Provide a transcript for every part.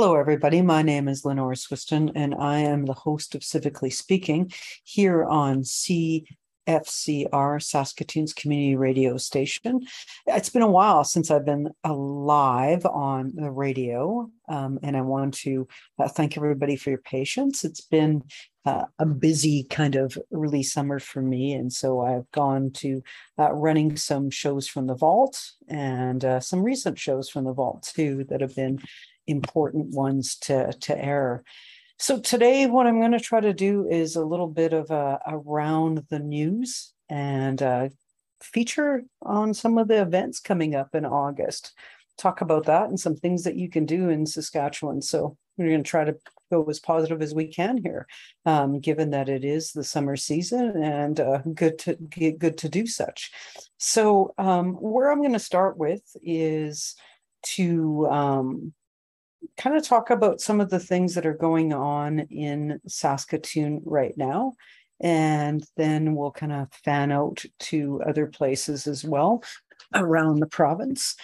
Hello, everybody. My name is Lenore Swystun, and I am the host of Civically Speaking here on CFCR, Saskatoon's community radio station. It's been a while since I've been live on the radio, um, and I want to uh, thank everybody for your patience. It's been uh, a busy kind of early summer for me, and so I've gone to uh, running some shows from the vault and uh, some recent shows from the vault too that have been important ones to, to air. So today, what I'm going to try to do is a little bit of a around the news and uh, feature on some of the events coming up in August. Talk about that and some things that you can do in Saskatchewan. So we're going to try to go as positive as we can here, um, given that it is the summer season and uh, good to get good to do such. So um, where I'm going to start with is to um, kind of talk about some of the things that are going on in Saskatoon right now. And then we'll kind of fan out to other places as well around the province.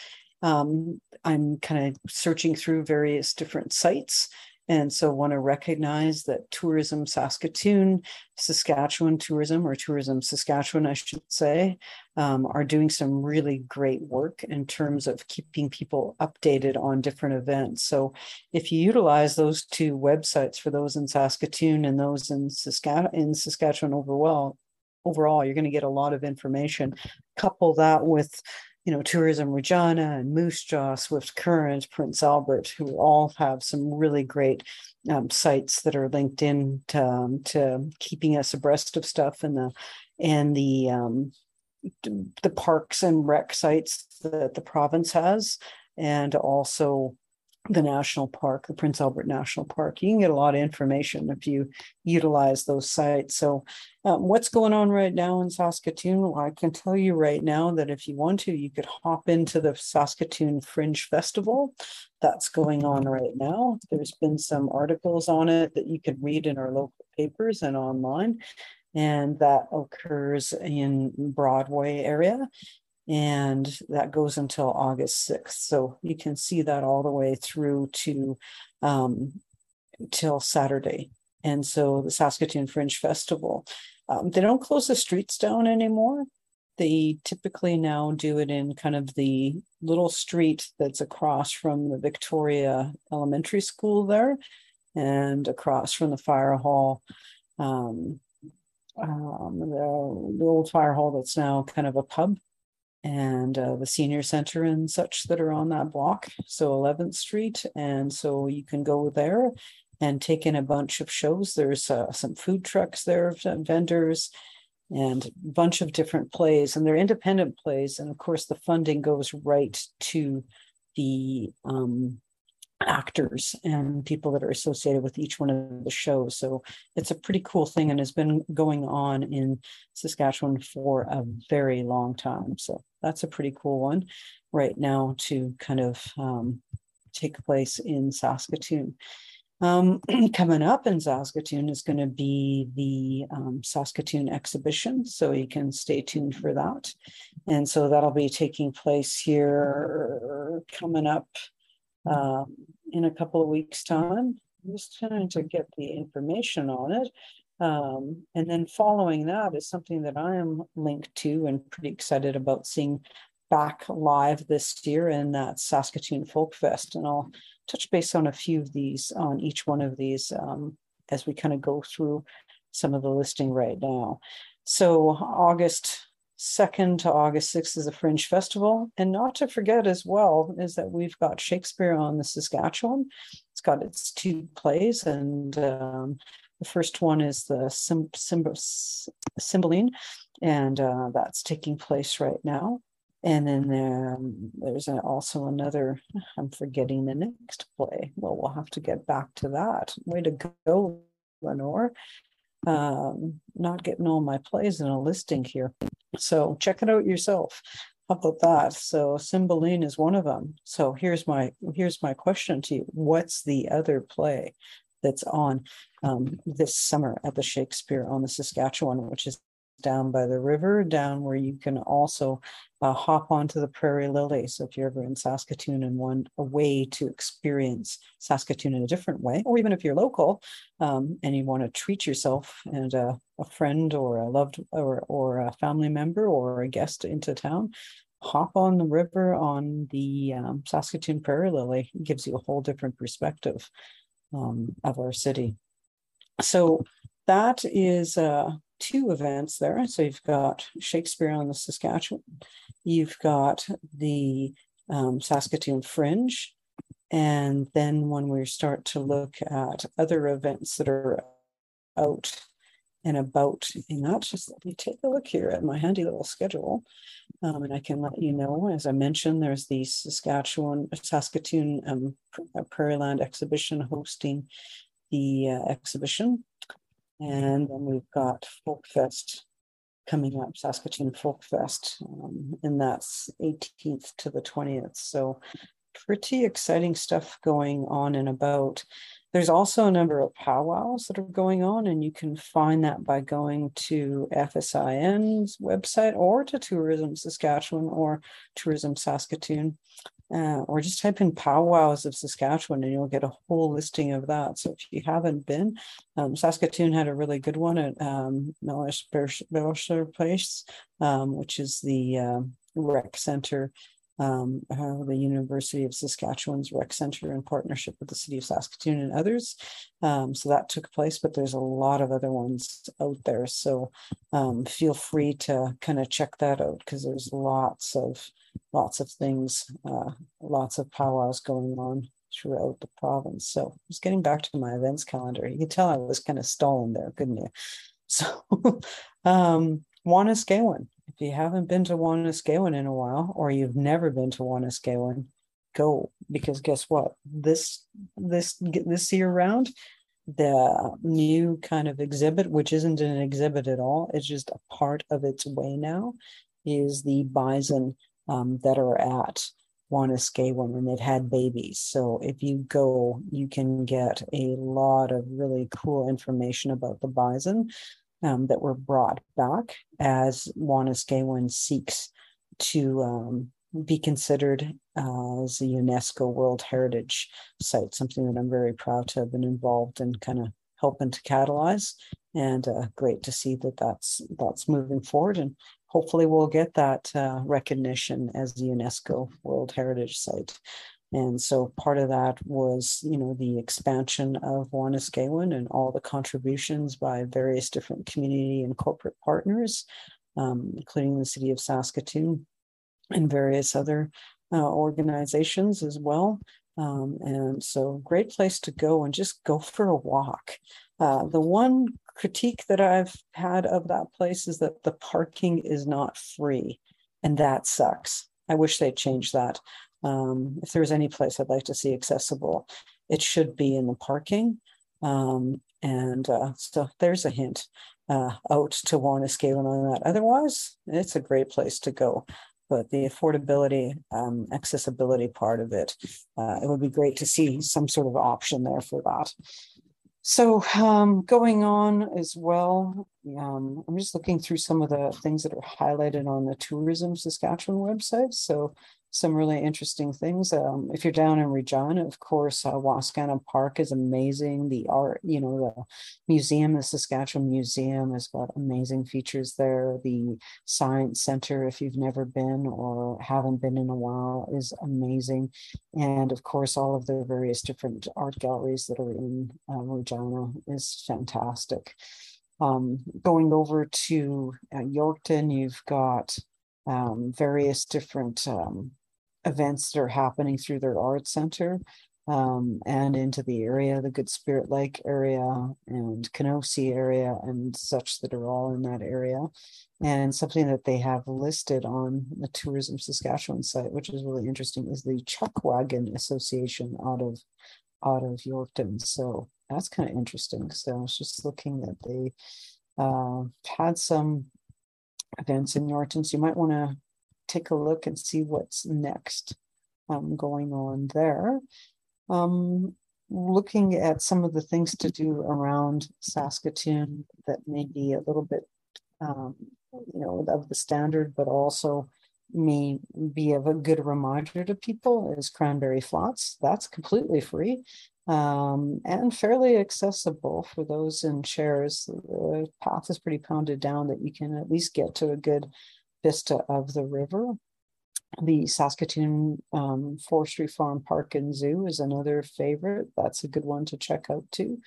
Um, I'm kind of searching through various different sites and so want to recognize that Tourism Saskatoon, Saskatchewan Tourism, or Tourism Saskatchewan, I should say, um, are doing some really great work in terms of keeping people updated on different events. So if you utilize those two websites for those in Saskatoon and those in, Saskatchewan, in Saskatchewan overall, overall, you're going to get a lot of information. Couple that with you know, Tourism Regina and Moose Jaw, Swift Current, Prince Albert, who all have some really great um, sites that are linked in to, um, to, keeping us abreast of stuff and the and the um, the parks and rec sites that the province has, and also the national park, the Prince Albert National Park. You can get a lot of information if you utilize those sites. So, um, what's going on right now in Saskatoon? Well, I can tell you right now that if you want to, you could hop into the Saskatoon Fringe Festival. That's going on right now. There's been some articles on it that you can read in our local papers and online. And that occurs in Broadway area and that goes until August 6th. So you can see that all the way through to um, till Saturday. And so the Saskatoon Fringe Festival, um, they don't close the streets down anymore. They typically now do it in kind of the little street that's across from the Victoria Elementary School there and across from the fire hall. Um, um, the, the old fire hall that's now kind of a pub and uh, the senior center and such that are on that block. So 11th Street. And so you can go there and take in a bunch of shows. There's uh, some food trucks there, vendors, and a bunch of different plays. And they're independent plays. And of course, the funding goes right to the um, actors and people that are associated with each one of the shows. So it's a pretty cool thing and has been going on in Saskatchewan for a very long time. So that's a pretty cool one right now to kind of um, take place in Saskatoon. Um, coming up in Saskatoon is going to be the um, Saskatoon exhibition, so you can stay tuned for that. And so that'll be taking place here coming up um, in a couple of weeks' time. I'm just trying to get the information on it. Um, and then following that is something that I am linked to and pretty excited about seeing back live this year, and that's Saskatoon Folk Fest. And I'll touch base on a few of these, on each one of these, um, as we kind of go through some of the listing right now. So August 2nd to August 6th is a Fringe Festival. And not to forget as well is that we've got Shakespeare on the Saskatchewan. It's got its two plays, and um, the first one is the Sim- Sim- Cymbeline, and uh, that's taking place right now. And then um, there's also another, I'm forgetting the next play. Well, we'll have to get back to that. Way to go, Lenore. Um, not getting all my plays in a listing here. So check it out yourself. How about that? So Cymbeline is one of them. So here's my here's my question to you. What's the other play that's on um, this summer at the Shakespeare on the Saskatchewan, which is down by the river, down where you can also uh, hop onto the Prairie Lily. So if you're ever in Saskatoon and want a way to experience Saskatoon in a different way, or even if you're local um, and you want to treat yourself and uh, a friend or a loved or or a family member or a guest into town, hop on the river on the um, Saskatoon Prairie Lily. It gives you a whole different perspective um, of our city. So that is uh, two events there. So you've got Shakespeare on the Saskatchewan, you've got the um, Saskatoon Fringe, and then when we start to look at other events that are out and about in that, just let me take a look here at my handy little schedule. Um, and I can let you know, as I mentioned, there's the Saskatchewan, Saskatoon um, Prairie Land exhibition hosting the uh, exhibition and then we've got Folkfest coming up, Saskatoon Folkfest, um, and that's 18th to the 20th. So pretty exciting stuff going on and about. There's also a number of powwows that are going on, and you can find that by going to FSIN's website or to Tourism Saskatchewan or Tourism Saskatoon uh, or just type in powwows of Saskatchewan and you'll get a whole listing of that. So if you haven't been, um, Saskatoon had a really good one at um, Mellish Place, um, which is the uh, rec center, um, uh, the University of Saskatchewan's rec center in partnership with the city of Saskatoon and others. Um, so that took place, but there's a lot of other ones out there. So um, feel free to kind of check that out because there's lots of lots of things, uh, lots of powwows going on throughout the province. So just getting back to my events calendar, you can tell I was kind of stalling there, couldn't you? So um Wanuskewin. If you haven't been to Wanuskewin in a while, or you've never been to Wanuskewin, go because guess what? This this this year round, the new kind of exhibit, which isn't an exhibit at all, it's just a part of its way now, is the bison um, that are at Wanuskewin and they've had babies. So if you go, you can get a lot of really cool information about the bison um, that were brought back as Wanuskewin seeks to um, be considered as a UNESCO World Heritage Site, something that I'm very proud to have been involved in kind of helping to catalyze and uh, great to see that that's that's moving forward and hopefully we'll get that uh, recognition as the UNESCO World Heritage Site. And so part of that was, you know, the expansion of Wanuskewin and all the contributions by various different community and corporate partners, um, including the city of Saskatoon and various other uh, organizations as well. Um, and so great place to go and just go for a walk. Uh, the one critique that I've had of that place is that the parking is not free, and that sucks. I wish they'd change that. Um, if there's any place I'd like to see accessible, it should be in the parking. Um, and uh, so there's a hint uh, out to Wanuskewin on that. Otherwise, it's a great place to go. But the affordability, um, accessibility part of it, uh, it would be great to see some sort of option there for that. So um, going on as well, um, I'm just looking through some of the things that are highlighted on the Tourism Saskatchewan website. So some really interesting things. Um, if you're down in Regina, of course, uh, Wascana Park is amazing. The art, you know, the museum, the Saskatchewan Museum has got amazing features there. The Science Center, if you've never been or haven't been in a while, is amazing. And of course, all of the various different art galleries that are in uh, Regina is fantastic. Um, going over to uh, Yorkton, you've got um, various different um, events that are happening through their art center um, and into the area, the Good Spirit Lake area and Kenosee area and such that are all in that area. And something that they have listed on the Tourism Saskatchewan site, which is really interesting, is the Chuck Wagon Association out of out of Yorkton. So that's kind of interesting. So I was just looking that they uh, had some events in Yorkton. So you might want to take a look and see what's next um, going on there. Um, looking at some of the things to do around Saskatoon that may be a little bit, um, you know, of the standard, but also may be of a good reminder to people is Cranberry Flats. That's completely free um, and fairly accessible for those in chairs. The path is pretty pounded down that you can at least get to a good vista of the river. The Saskatoon um, Forestry Farm Park and Zoo is another favorite. That's a good one to check out too.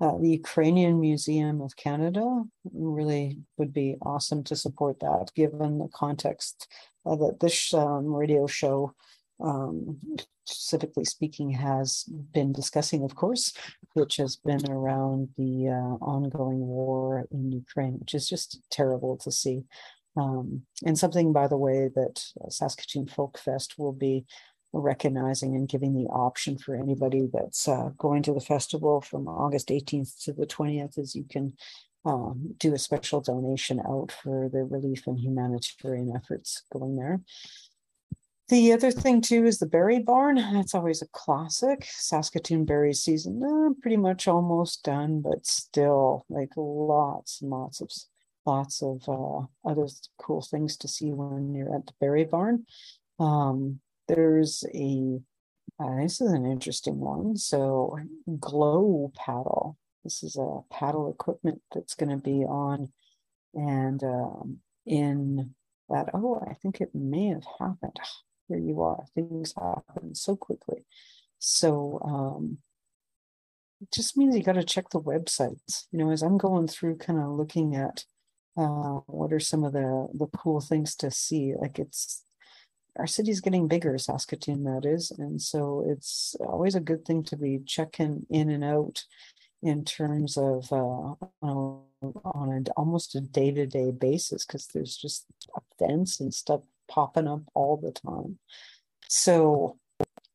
Uh, the Ukrainian Museum of Canada really would be awesome to support that, given the context uh, that this um, radio show, um, Civically Speaking, has been discussing, of course, which has been around the uh, ongoing war in Ukraine, which is just terrible to see. Um, and something, by the way, that Saskatoon Folk Fest will be recognizing and giving the option for anybody that's uh, going to the festival from August 18th to the 20th is you can um, do a special donation out for the relief and humanitarian efforts going there. The other thing too is the berry barn. That's always a classic. Saskatoon berry season, eh, pretty much almost done, but still like lots and lots of lots of uh, other cool things to see when you're at the berry barn. Um, there's a uh, this is an interesting one. So glow paddle. This is a paddle equipment that's going to be on, and um, in that. Oh, I think it may have happened. Here you are. Things happen so quickly. So um, it just means you got to check the websites. You know, as I'm going through, kind of looking at uh, what are some of the the cool things to see. Like it's our city's getting bigger, Saskatoon, that is. And so it's always a good thing to be checking in and out in terms of uh, on, on a, almost a day to day basis because there's just events and stuff popping up all the time. So,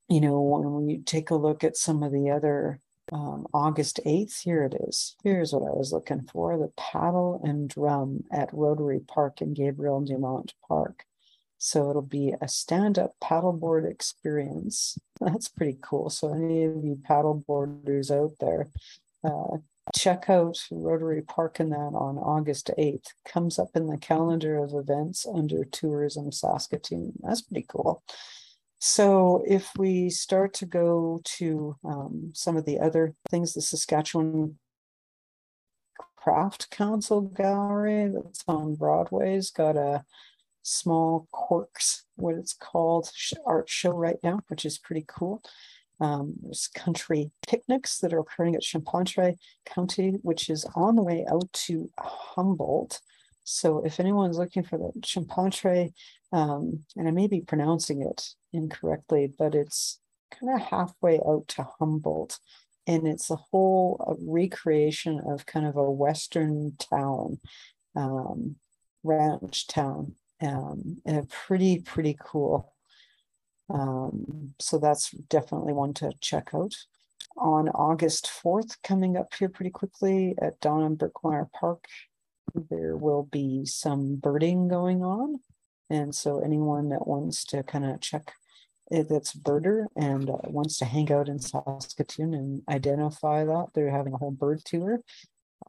you know, when we take a look at some of the other um, August 8th, here it is. Here's what I was looking for the paddle and drum at Rotary Park in Gabriel Dumont Park. So it'll be a stand-up paddleboard experience. That's pretty cool. So any of you paddleboarders out there, uh, check out Rotary Park and that on August 8th. Comes up in the calendar of events under Tourism Saskatoon. That's pretty cool. So if we start to go to um, some of the other things, the Saskatchewan Craft Council Gallery that's on Broadway's got a small corks, what it's called, art show right now, which is pretty cool. Um, there's country picnics that are occurring at Champontray County, which is on the way out to Humboldt. So if anyone's looking for the Champontray, um, and I may be pronouncing it incorrectly, but it's kind of halfway out to Humboldt. And it's a whole recreation of kind of a Western town, um, ranch town um, and a pretty, pretty cool. Um, so that's definitely one to check out. On August 4th, coming up here pretty quickly at Donna Birkmaier Park, there will be some birding going on. And so anyone that wants to kind of check that's birder and uh, wants to hang out in Saskatoon and identify that, they're having a whole bird tour,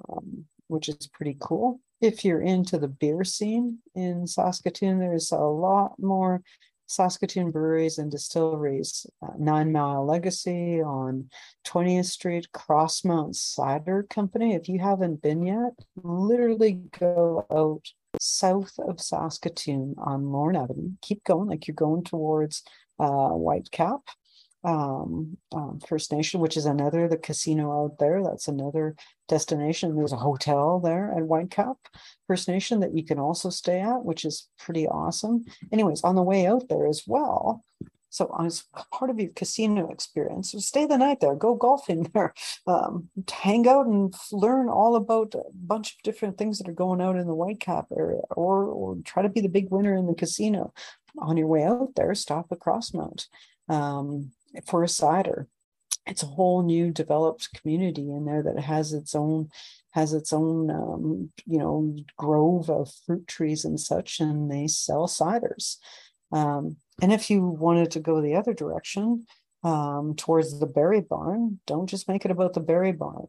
um, which is pretty cool if you're into the beer scene in Saskatoon, there's a lot more Saskatoon breweries and distilleries. Uh, Nine Mile Legacy on 20th Street, Crossmount Cider Company. If you haven't been yet, literally go out south of Saskatoon on Lorne Avenue. Keep going like you're going towards uh, Whitecap um, um, First Nation, which is another, the casino out there. That's another destination. There's a hotel there at Whitecap First Nation that you can also stay at, which is pretty awesome. Anyways, on the way out there as well. So as part of your casino experience, so stay the night there, go golfing there, um, hang out and learn all about a bunch of different things that are going out in the Whitecap area, or or try to be the big winner in the casino. On your way out there, stop at Crossmount. Um, for a cider. It's a whole new developed community in there that has its own has its own um, you know grove of fruit trees and such, and they sell ciders. Um, and if you wanted to go the other direction um, towards the berry barn, don't just make it about the berry barn.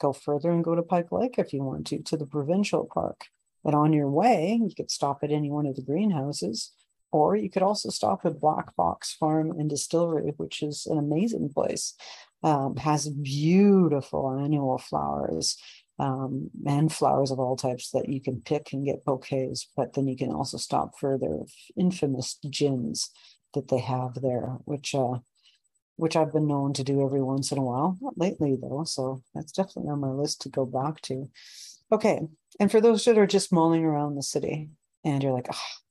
Go further and go to Pike Lake if you want to, to the provincial park. But on your way, you could stop at any one of the greenhouses Or you could also stop at Black Box Farm and Distillery, which is an amazing place. Um, has beautiful annual flowers um, and flowers of all types that you can pick and get bouquets. But then you can also stop for their infamous gins that they have there, which uh, which I've been known to do every once in a while. Not lately though, so that's definitely on my list to go back to. Okay, and for those that are just mulling around the city and you're like, oh,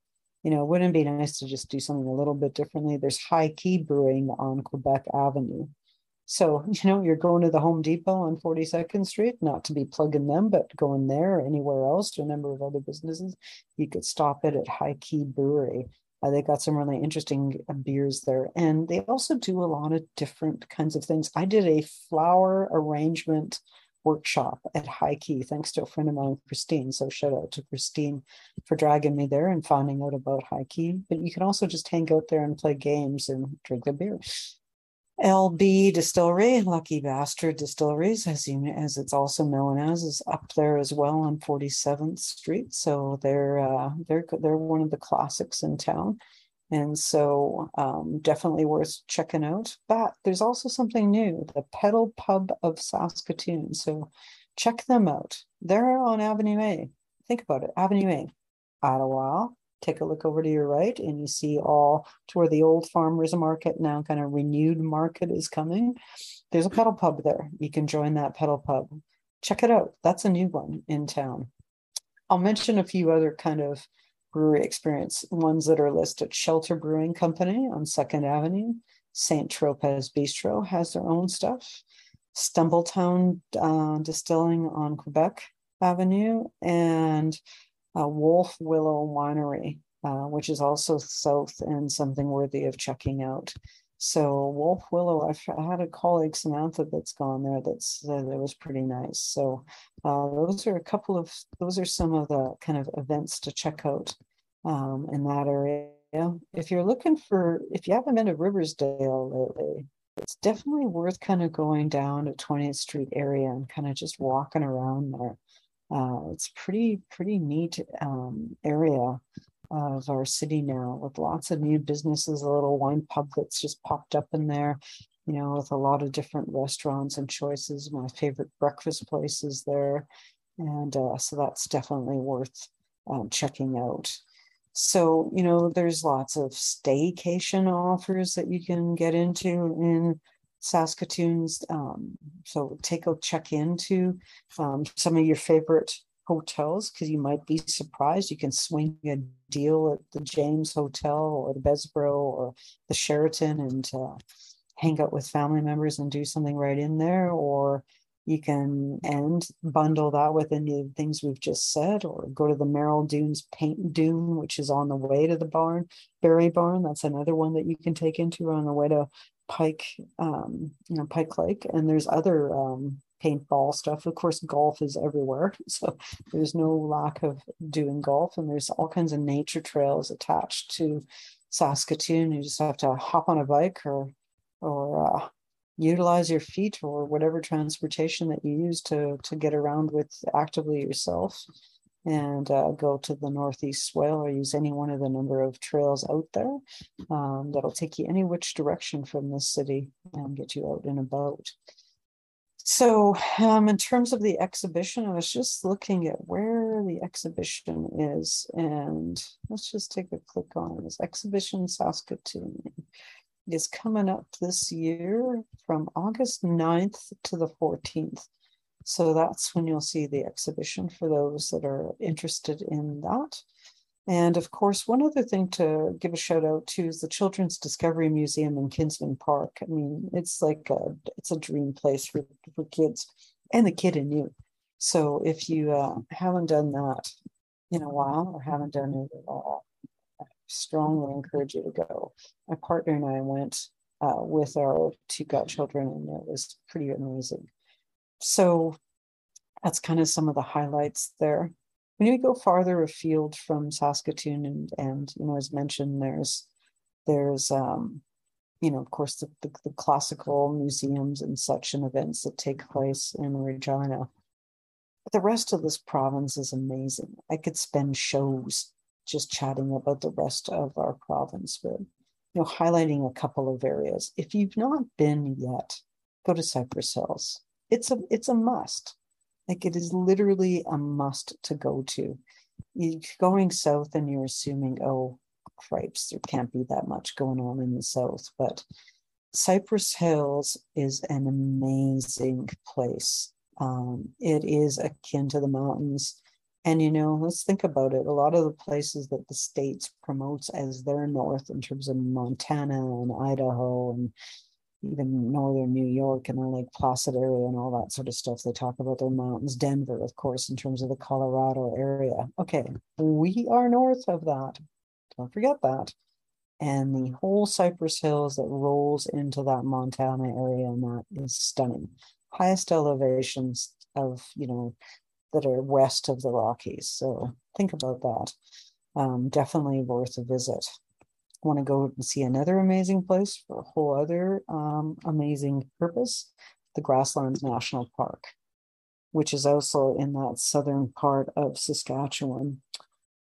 you know, wouldn't it be nice to just do something a little bit differently? There's High Key Brewing on Quebec Avenue. So, you know, you're going to the Home Depot on 42nd Street, not to be plugging them, but going there or anywhere else to a number of other businesses. You could stop it at High Key Brewery. Uh, they got some really interesting uh, beers there. And they also do a lot of different kinds of things. I did a flower arrangement workshop at High Key, thanks to a friend of mine, Christine. So shout out to Christine for dragging me there and finding out about High Key. But you can also just hang out there and play games and drink the beer. LB Distillery, Lucky Bastard Distilleries, as you as it's also known as, is up there as well on 47th Street. So they're uh, they're they're one of the classics in town, and so um, definitely worth checking out. But there's also something new, the Pedal Pub of Saskatoon. So check them out. They're on Avenue A. Think about it, Avenue A. Ottawa, take a look over to your right and you see all to where the old farmers market now kind of renewed market is coming there's a pedal pub there you can join that pedal pub check it out that's a new one in town i'll mention a few other kind of brewery experience ones that are listed shelter brewing company on second avenue st tropez bistro has their own stuff stumbletown uh, distilling on quebec avenue and uh, Wolf Willow Winery, uh, which is also south and something worthy of checking out. So Wolf Willow, I've, I had a colleague Samantha that's gone there. That's that was pretty nice. So uh, those are a couple of those are some of the kind of events to check out um, in that area. If you're looking for, if you haven't been to Riversdale lately, it's definitely worth kind of going down to 20th Street area and kind of just walking around there. Uh, it's pretty pretty neat um, area of our city now with lots of new businesses. A little wine pub that's just popped up in there, you know, with a lot of different restaurants and choices. My favorite breakfast places there, and uh, so that's definitely worth um, checking out. So you know, there's lots of staycation offers that you can get into in Saskatoon's. Um, so take a check into um, some of your favorite hotels because you might be surprised. You can swing a deal at the James Hotel or the Bessborough or the Sheraton and uh, hang out with family members and do something right in there, or you can and bundle that with any of the things we've just said, or go to the Merrill Dunes Paint Dune, which is on the way to the barn, Berry Barn. That's another one that you can take into on the way to Pike, um, you know, Pike Lake, and there's other um, paintball stuff. Of course, golf is everywhere, so there's no lack of doing golf, and there's all kinds of nature trails attached to Saskatoon. You just have to hop on a bike or or uh, utilize your feet or whatever transportation that you use to to get around with actively yourself and uh, go to the Northeast Swale or use any one of the number of trails out there um, that'll take you any which direction from the city and get you out and about. So, um, in terms of the exhibition, I was just looking at where the exhibition is, and let's just take a click on this. Exhibition Saskatoon is coming up this year from August 9th to the 14th. So that's when you'll see the exhibition for those that are interested in that. And of course, one other thing to give a shout out to is the Children's Discovery Museum in Kinsmen Park. I mean, it's like a, it's a dream place for, for kids and the kid in you. So if you uh, haven't done that in a while or haven't done it at all, I strongly encourage you to go. My partner and I went uh, with our two godchildren, and it was pretty amazing so that's kind of some of the highlights there. When you go farther afield from Saskatoon, and and you know, as mentioned, there's there's um, you know, of course, the, the, the classical museums and such and events that take place in Regina. But the rest of this province is amazing. I could spend shows just chatting about the rest of our province, but you know, highlighting a couple of areas. If you've not been yet, go to Cypress Hills. It's a it's a must. Like it is literally a must to go to. You're going south and you're assuming, oh, cripes, there can't be that much going on in the south. But Cypress Hills is an amazing place. Um, it is akin to the mountains. And you know, let's think about it. A lot of the places that the states promotes as their north in terms of Montana and Idaho and even northern New York and the Lake Placid area and all that sort of stuff. They talk about their mountains, Denver, of course, in terms of the Colorado area. Okay, we are north of that. Don't forget that. And the whole Cypress Hills that rolls into that Montana area, and that is stunning. Highest elevations of, you know, that are west of the Rockies. So think about that. Um, definitely worth a visit. Want to go and see another amazing place for a whole other um, amazing purpose the Grasslands National Park, which is also in that southern part of Saskatchewan.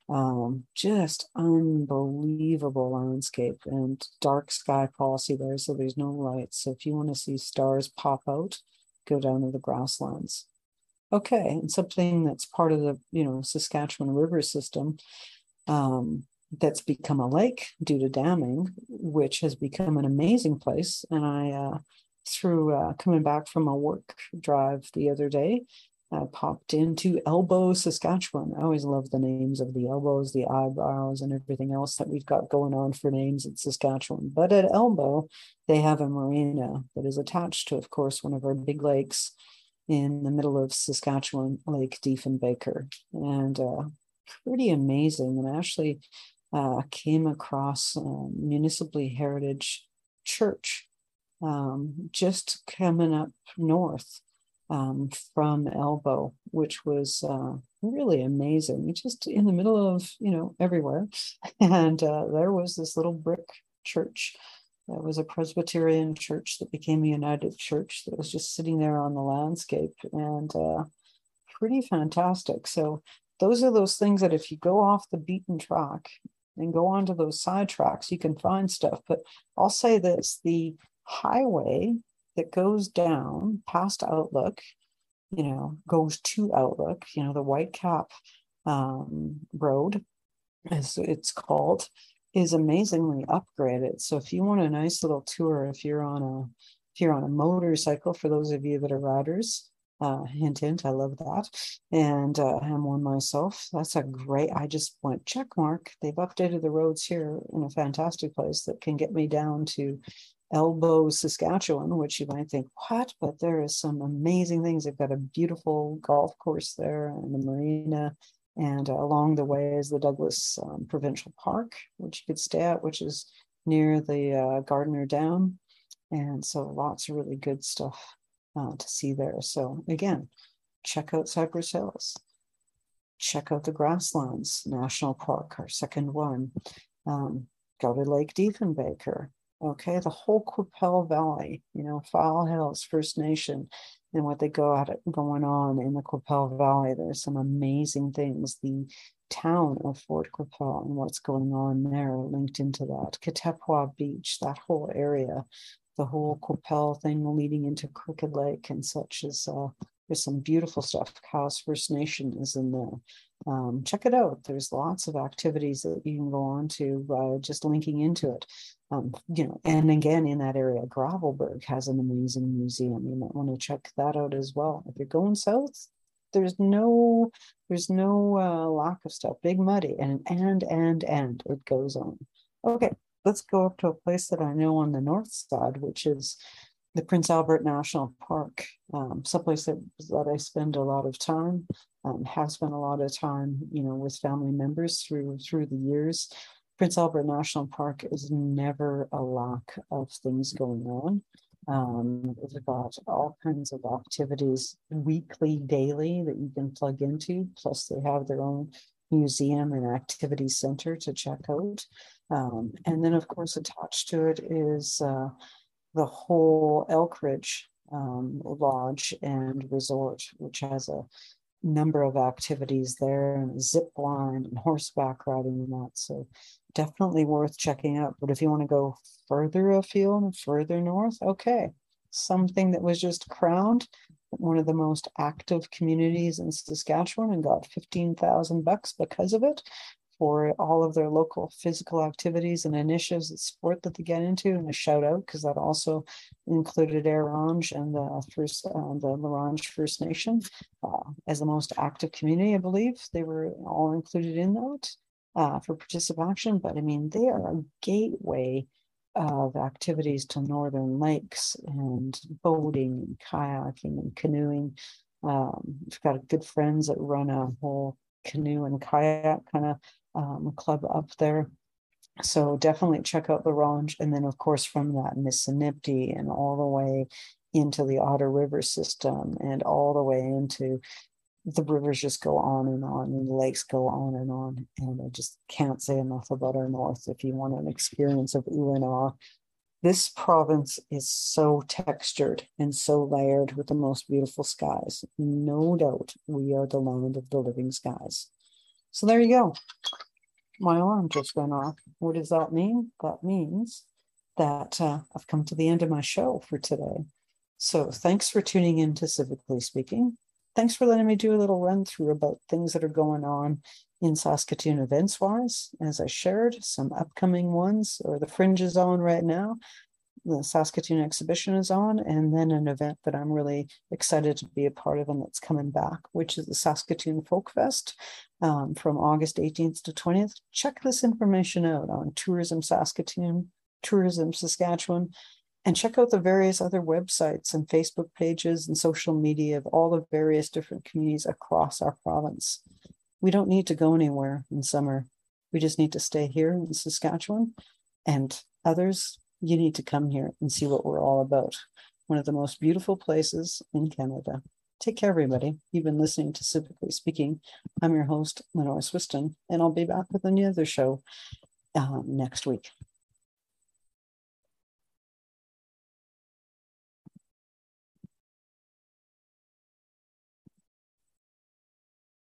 Um, just unbelievable landscape and dark sky policy there, so there's no lights. So if you want to see stars pop out, go down to the grasslands. Okay, and something that's part of the you know Saskatchewan river system um, that's become a lake due to damming, which has become an amazing place. And I, uh, through uh, coming back from a work drive the other day, I popped into Elbow, Saskatchewan. I always love the names of the elbows, the eyebrows, and everything else that we've got going on for names in Saskatchewan. But at Elbow, they have a marina that is attached to, of course, one of our big lakes in the middle of Saskatchewan, Lake Diefenbaker, and uh, pretty amazing. And actually uh, came across um, Municipally Heritage Church um, just coming up north um, from Elbow, which was uh, really amazing. Just in the middle of you know everywhere, and uh, there was this little brick church that was a Presbyterian church that became a United Church that was just sitting there on the landscape and uh, pretty fantastic. So, those are those things that if you go off the beaten track and go onto those side tracks, you can find stuff. But I'll say this the highway that goes down past Outlook, you know, goes to Outlook, you know, the Whitecap um, Road, as it's called is amazingly upgraded. So if you want a nice little tour, if you're on a if you're on a motorcycle, for those of you that are riders, uh, hint hint, I love that, and uh, I'm one myself. That's a great. I just went check mark. They've updated the roads here in a fantastic place that can get me down to Elbow, Saskatchewan, which you might think, what? But there is some amazing things. They've got a beautiful golf course there and a marina and uh, along the way is the Douglas um, Provincial Park, which you could stay at, which is near the uh, Gardiner Dam. And so lots of really good stuff uh, to see there. So again, check out Cypress Hills. Check out the Grasslands National Park, our second one. Um, go to Lake Diefenbaker. Okay, the whole Qu'Appelle Valley, you know, File Hills, First Nation, and what they go at going on in the Qu'Appelle Valley. There's some amazing things. The town of Fort Qu'Appelle and what's going on there linked into that. Katepwa Beach, that whole area, the whole Qu'Appelle thing leading into Crooked Lake and such is uh, there's some beautiful stuff. Cowessess First Nation is in there. Um, check it out. There's lots of activities that you can go on to uh, just linking into it um, you know, and again in that area, Gravelbourg has an amazing museum. You might want to check that out as well. If you're going south, there's no there's no uh, lack of stuff. Big muddy and and and and it goes on. Okay, let's go up to a place that I know on the north side, which is the Prince Albert National Park. Um, someplace that that I spend a lot of time, um, have spent a lot of time, you know, with family members through through the years. Prince Albert National Park is never a lack of things going on. Um, they've got all kinds of activities weekly, daily that you can plug into. Plus, they have their own museum and activity center to check out. Um, and then, of course, attached to it is uh, the whole Elkridge um, Lodge and Resort, which has a number of activities there and zip line and horseback riding and that. So definitely worth checking out. But if you want to go further afield and further north, okay. Something that was just crowned one of the most active communities in Saskatchewan and got 15,000 bucks because of it for all of their local physical activities and initiatives and sport that they get into. And a shout out because that also included Orange and the first, uh, the La Ronge First Nation uh, as the most active community, I believe. They were all included in that uh, for participation. But I mean, they are a gateway of activities to northern lakes and boating and kayaking and canoeing. Um, we've got good friends that run a whole canoe and kayak kind of um, club up there. So definitely check out La Ronge. And then, of course, from that, Missinipe and all the way into the Otter River system and all the way into the rivers just go on and on and the lakes go on and on. And I just can't say enough about our north if you want an experience of ooh. This province is so textured and so layered with the most beautiful skies. No doubt we are the land of the living skies. So there you go. My alarm just went off. What does that mean? That means that uh, I've come to the end of my show for today. So thanks for tuning in to Civically Speaking. Thanks for letting me do a little run through about things that are going on in Saskatoon events wise. As I shared, some upcoming ones, or the fringes on right now, the Saskatoon exhibition is on, and then an event that I'm really excited to be a part of and that's coming back, which is the Saskatoon Folk Fest um, from August 18th to 20th. Check this information out on Tourism Saskatoon, Tourism Saskatchewan, and check out the various other websites and Facebook pages and social media of all the various different communities across our province. We don't need to go anywhere in summer. We just need to stay here in Saskatchewan and others you need to come here and see what we're all about. One of the most beautiful places in Canada. Take care, everybody. You've been listening to Civically Speaking. I'm your host, Lenore Swystun, and I'll be back with another show um, next week.